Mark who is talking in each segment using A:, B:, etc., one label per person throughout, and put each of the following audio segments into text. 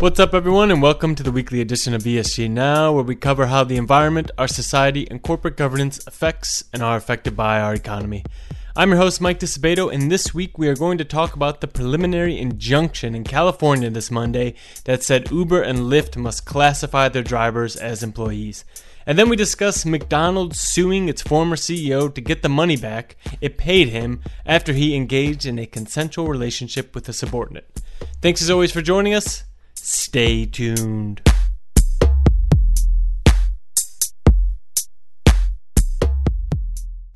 A: What's up, everyone, and welcome to the weekly edition of ESG Now, where we cover how the environment, our society, and corporate governance affects and are affected by our economy. I'm your host, Mike Disabato, and this week we are going to talk about the preliminary injunction in California this Monday that said Uber and Lyft must classify their drivers as employees. And then we discuss McDonald's suing its former CEO to get the money back it paid him after he engaged in a consensual relationship with a subordinate. Thanks as always for joining us. Stay tuned.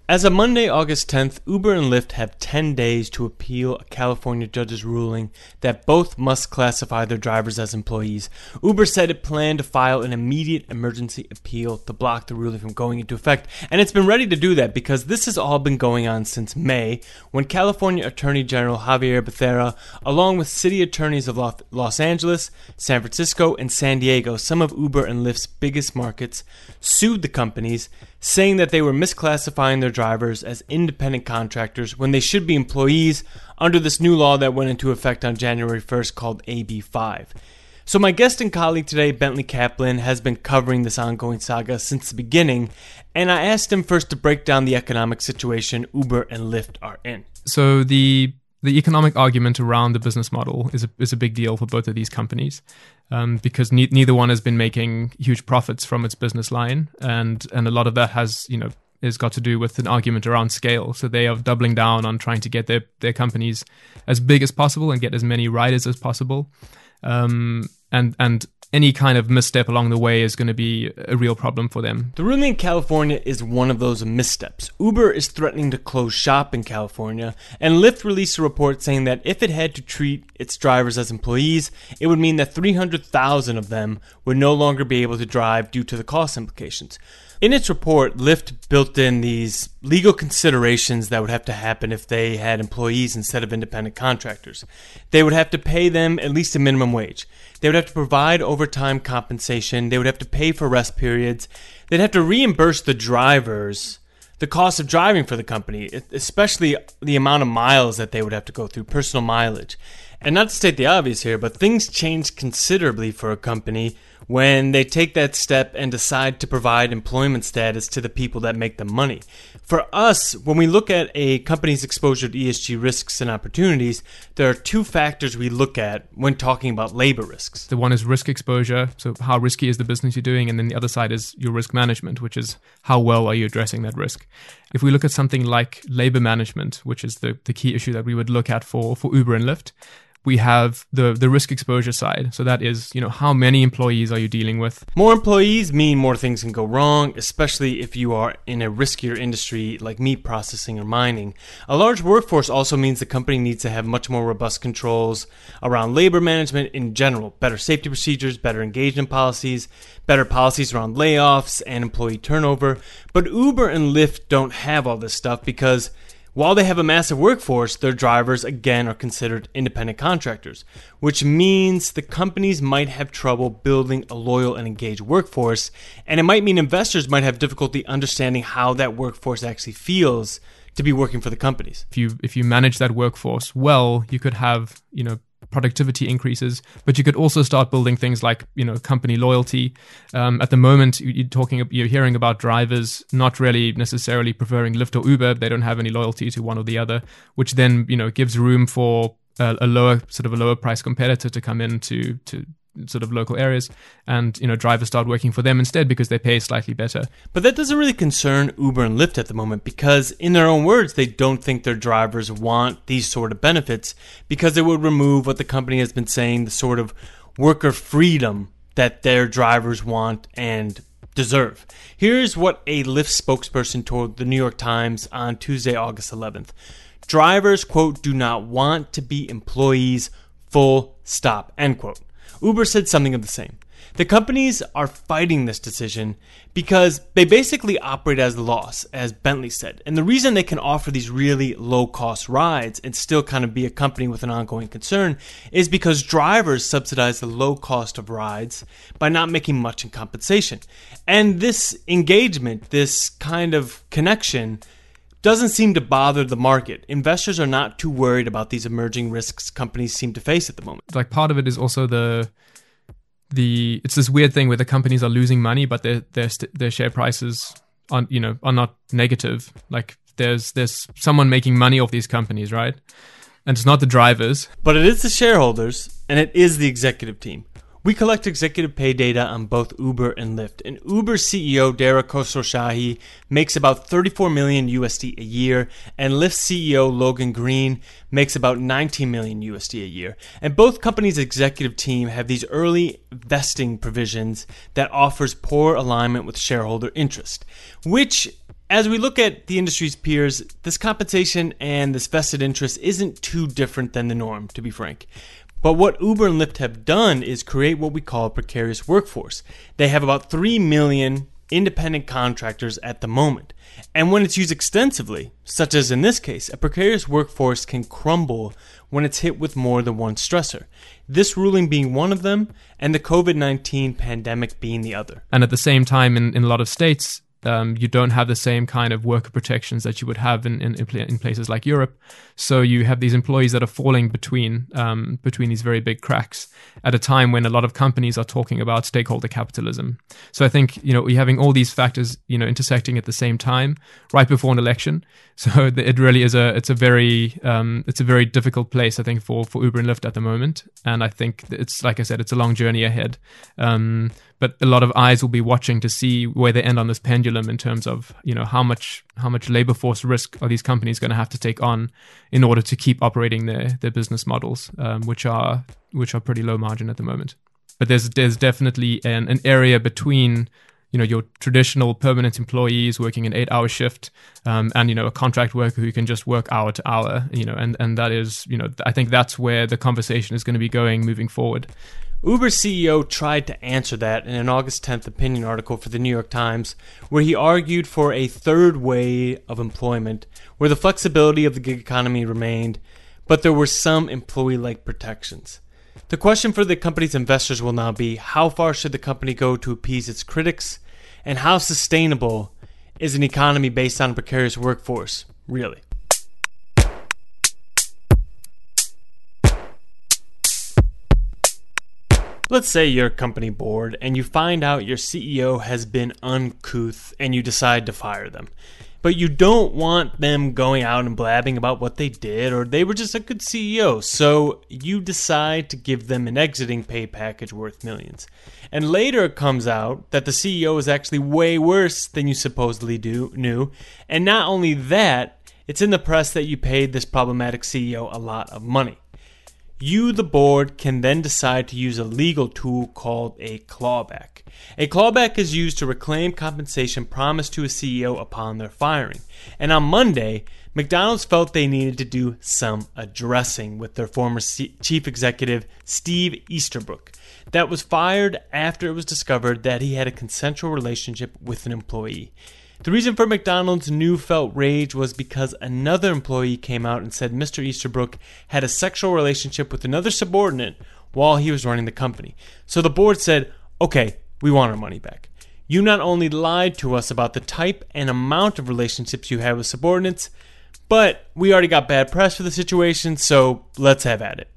A: As of Monday, August 10th, Uber and Lyft have 10 days to appeal a California judge's ruling that both must classify their drivers as employees. Uber said it planned to file an immediate emergency appeal to block the ruling from going into effect, and it's been ready to do that because this has all been going on since May when California Attorney General Xavier Becerra, along with city attorneys of Los Angeles, San Francisco, and San Diego, some of Uber and Lyft's biggest markets, sued the companies saying that they were misclassifying their drivers as independent contractors when they should be employees under this new law that went into effect on January 1st called AB5. So, my guest and colleague today, Bentley Kaplan, has been covering this ongoing saga since the beginning, and I asked him first to break down the economic situation Uber and Lyft are in.
B: So, the the economic argument around the business model is a, is a big deal for both of these companies um, because ne- neither one has been making huge profits from its business line, and and a lot of that has you know has got to do with an argument around scale. So they are doubling down on trying to get their their companies as big as possible and get as many riders as possible. Um, and and any kind of misstep along the way is going to be a real problem for them.
A: The ruling in California is one of those missteps. Uber is threatening to close shop in California, and Lyft released a report saying that if it had to treat its drivers as employees, it would mean that 300,000 of them would no longer be able to drive due to the cost implications. In its report, Lyft built in these legal considerations that would have to happen if they had employees instead of independent contractors. They would have to pay them at least a minimum wage. They would have to provide overtime compensation. They would have to pay for rest periods. They'd have to reimburse the drivers the cost of driving for the company, especially the amount of miles that they would have to go through, personal mileage. And not to state the obvious here, but things change considerably for a company when they take that step and decide to provide employment status to the people that make the money. For us, when we look at a company's exposure to ESG risks and opportunities, there are two factors we look at when talking about labor risks.
B: The one is risk exposure, so how risky is the business you're doing, and then the other side is your risk management, which is how well are you addressing that risk. If we look at something like labor management, which is the, the key issue that we would look at for, for Uber and Lyft, we have the the risk exposure side. So that is, you know, how many employees are you dealing with?
A: More employees mean more things can go wrong, especially if you are in a riskier industry like meat processing or mining. A large workforce also means the company needs to have much more robust controls around labor management in general, better safety procedures, better engagement policies, better policies around layoffs and employee turnover. But Uber and Lyft don't have all this stuff because while they have a massive workforce, their drivers again are considered independent contractors, which means the companies might have trouble building a loyal and engaged workforce, and it might mean investors might have difficulty understanding how that workforce actually feels to be working for the companies.
B: If you if you manage that workforce well, you could have, you know, productivity increases, but you could also start building things like you know company loyalty. Um, at the moment, you're talking, you're hearing about drivers not really necessarily preferring Lyft or Uber. They don't have any loyalty to one or the other, which then you know gives room for a, a lower sort of a lower price competitor to come in to to sort of local areas and you know drivers start working for them instead because they pay slightly better.
A: But that doesn't really concern uber and lyft at the moment because in their own words they don't think their drivers want these sort of benefits because it would remove what the company has been saying the sort of worker freedom that their drivers want and deserve. Here's what a lyft spokesperson told the new york times on tuesday august 11th drivers quote do not want to be employees full stop end quote Uber said something of the same. The companies are fighting this decision because they basically operate as loss, as Bentley said. And the reason they can offer these really low cost rides and still kind of be a company with an ongoing concern is because drivers subsidize the low cost of rides by not making much in compensation. And this engagement, this kind of connection, doesn't seem to bother the market. Investors are not too worried about these emerging risks companies seem to face at the moment.
B: Like part of it is also the the it's this weird thing where the companies are losing money, but their their their share prices aren't you know are not negative. Like there's there's someone making money off these companies, right? And it's not the drivers,
A: but it is the shareholders, and it is the executive team. We collect executive pay data on both Uber and Lyft, and Uber CEO Dara Khosrowshahi makes about 34 million USD a year, and Lyft CEO Logan Green makes about 19 million USD a year. And both companies' executive team have these early vesting provisions that offers poor alignment with shareholder interest, which as we look at the industry's peers, this compensation and this vested interest isn't too different than the norm, to be frank. But what Uber and Lyft have done is create what we call a precarious workforce. They have about 3 million independent contractors at the moment. And when it's used extensively, such as in this case, a precarious workforce can crumble when it's hit with more than one stressor. This ruling being one of them, and the COVID 19 pandemic being the other.
B: And at the same time, in, in a lot of states, um, you don't have the same kind of worker protections that you would have in, in, in places like Europe. So you have these employees that are falling between um, between these very big cracks at a time when a lot of companies are talking about stakeholder capitalism. So I think you know you're having all these factors you know intersecting at the same time right before an election. So it really is a it's a very um, it's a very difficult place I think for for Uber and Lyft at the moment. And I think it's like I said, it's a long journey ahead. But a lot of eyes will be watching to see where they end on this pendulum in terms of you know how much how much labor force risk are these companies going to have to take on in order to keep operating their their business models, um, which are which are pretty low margin at the moment. But there's there's definitely an, an area between you know your traditional permanent employees working an eight hour shift um, and you know a contract worker who can just work hour to hour you know and and that is you know i think that's where the conversation is going to be going moving forward
A: Uber CEO tried to answer that in an August 10th opinion article for the New York Times, where he argued for a third way of employment, where the flexibility of the gig economy remained, but there were some employee like protections. The question for the company's investors will now be how far should the company go to appease its critics, and how sustainable is an economy based on a precarious workforce, really? Let's say you're a company board and you find out your CEO has been uncouth and you decide to fire them. But you don't want them going out and blabbing about what they did or they were just a good CEO. So you decide to give them an exiting pay package worth millions. And later it comes out that the CEO is actually way worse than you supposedly do, knew. And not only that, it's in the press that you paid this problematic CEO a lot of money. You, the board, can then decide to use a legal tool called a clawback. A clawback is used to reclaim compensation promised to a CEO upon their firing. And on Monday, McDonald's felt they needed to do some addressing with their former C- chief executive, Steve Easterbrook, that was fired after it was discovered that he had a consensual relationship with an employee. The reason for McDonald's new felt rage was because another employee came out and said Mr. Easterbrook had a sexual relationship with another subordinate while he was running the company. So the board said, okay, we want our money back. You not only lied to us about the type and amount of relationships you had with subordinates, but we already got bad press for the situation, so let's have at it.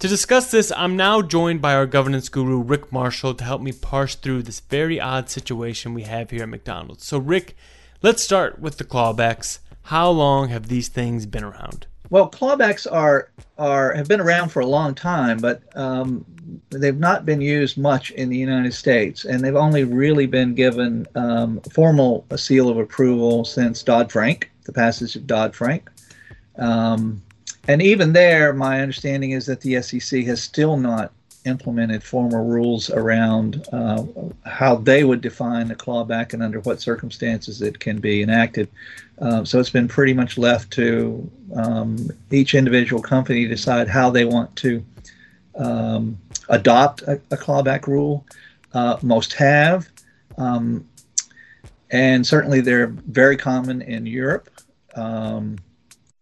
A: To discuss this, I'm now joined by our governance guru, Rick Marshall, to help me parse through this very odd situation we have here at McDonald's. So, Rick, let's start with the clawbacks. How long have these things been around?
C: Well, clawbacks are are have been around for a long time, but um, they've not been used much in the United States, and they've only really been given um, formal seal of approval since Dodd Frank, the passage of Dodd Frank. Um, and even there, my understanding is that the SEC has still not implemented formal rules around uh, how they would define the clawback and under what circumstances it can be enacted. Uh, so it's been pretty much left to um, each individual company to decide how they want to um, adopt a, a, clawback rule. Uh, most have, um, and certainly they're very common in Europe.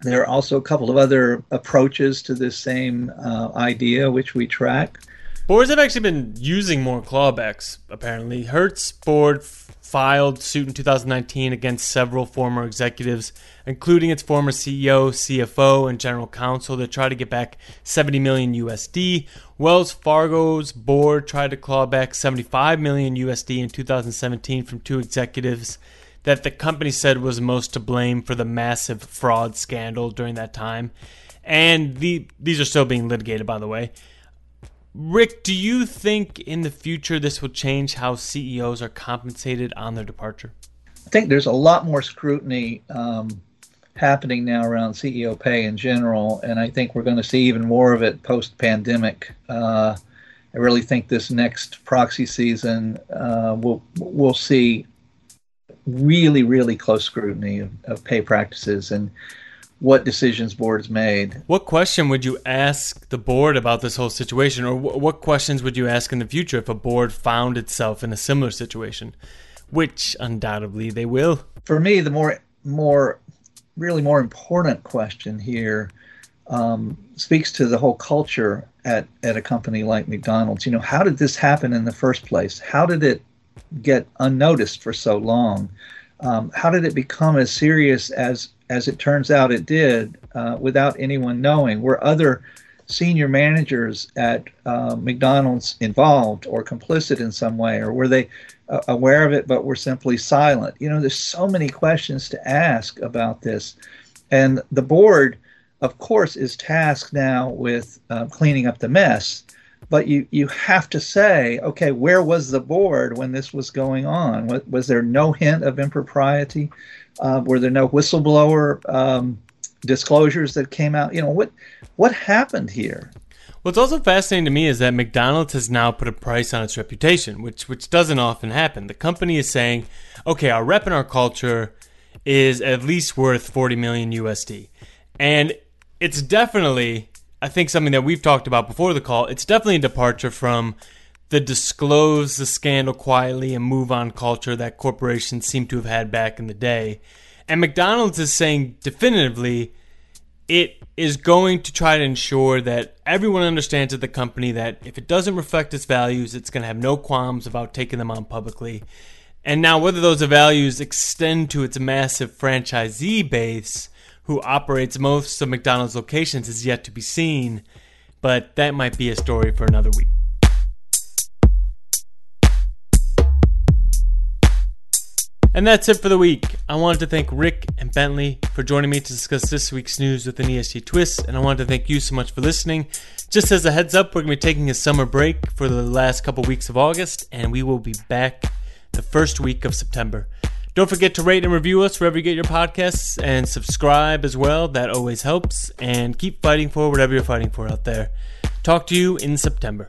C: There are also a couple of other approaches to this same uh, idea, which we track.
A: Boards have actually been using more clawbacks, apparently. Hertz board f- filed suit in 2019 against several former executives, including its former CEO, CFO, and general counsel, to try to get back 70 million USD. Wells Fargo's board tried to claw back 75 million USD in 2017 from two executives that the company said was most to blame for the massive fraud scandal during that time. And the, these are still being litigated, by the way. Rick, do you think in the future this will change how CEOs are compensated on their departure?
C: I think there's a lot more scrutiny um, happening now around CEO pay in general, and I think we're going to see even more of it post pandemic. Uh, I really think this next proxy season uh, we'll we'll see really really close scrutiny of, of pay practices and what decisions boards made.
A: What question would you ask the board about this whole situation, or what questions would you ask in the future if a board found itself in a similar situation, which undoubtedly they will?
C: For me, the more more really more important question here um, speaks to the whole culture at at a company like McDonald's. You know, how did this happen in the first place? How did it get unnoticed for so long? Um, how did it become as serious as as it turns out it did uh, without anyone knowing? Were other senior managers at uh, McDonald's involved or complicit in some way, or were they uh, aware of it but were simply silent? You know, there's so many questions to ask about this, and the board, of course, is tasked now with uh, cleaning up the mess but you you have to say, okay, where was the board when this was going on? Was, was there no hint of impropriety? Uh, were there no whistleblower um, disclosures that came out? You know what what happened here?
A: What's also fascinating to me is that McDonald's has now put a price on its reputation, which which doesn't often happen. The company is saying, okay, our rep and our culture is at least worth 40 million USD. And it's definitely I think something that we've talked about before the call. It's definitely a departure from the disclose the scandal quietly and move on culture that corporations seem to have had back in the day. And McDonald's is saying definitively it is going to try to ensure that everyone understands at the company that if it doesn't reflect its values, it's going to have no qualms about taking them on publicly. And now, whether those values extend to its massive franchisee base who operates most of McDonald's locations, is yet to be seen, but that might be a story for another week. And that's it for the week. I wanted to thank Rick and Bentley for joining me to discuss this week's news with an ESG twist, and I wanted to thank you so much for listening. Just as a heads up, we're going to be taking a summer break for the last couple weeks of August, and we will be back the first week of September. Don't forget to rate and review us wherever you get your podcasts and subscribe as well. That always helps. And keep fighting for whatever you're fighting for out there. Talk to you in September.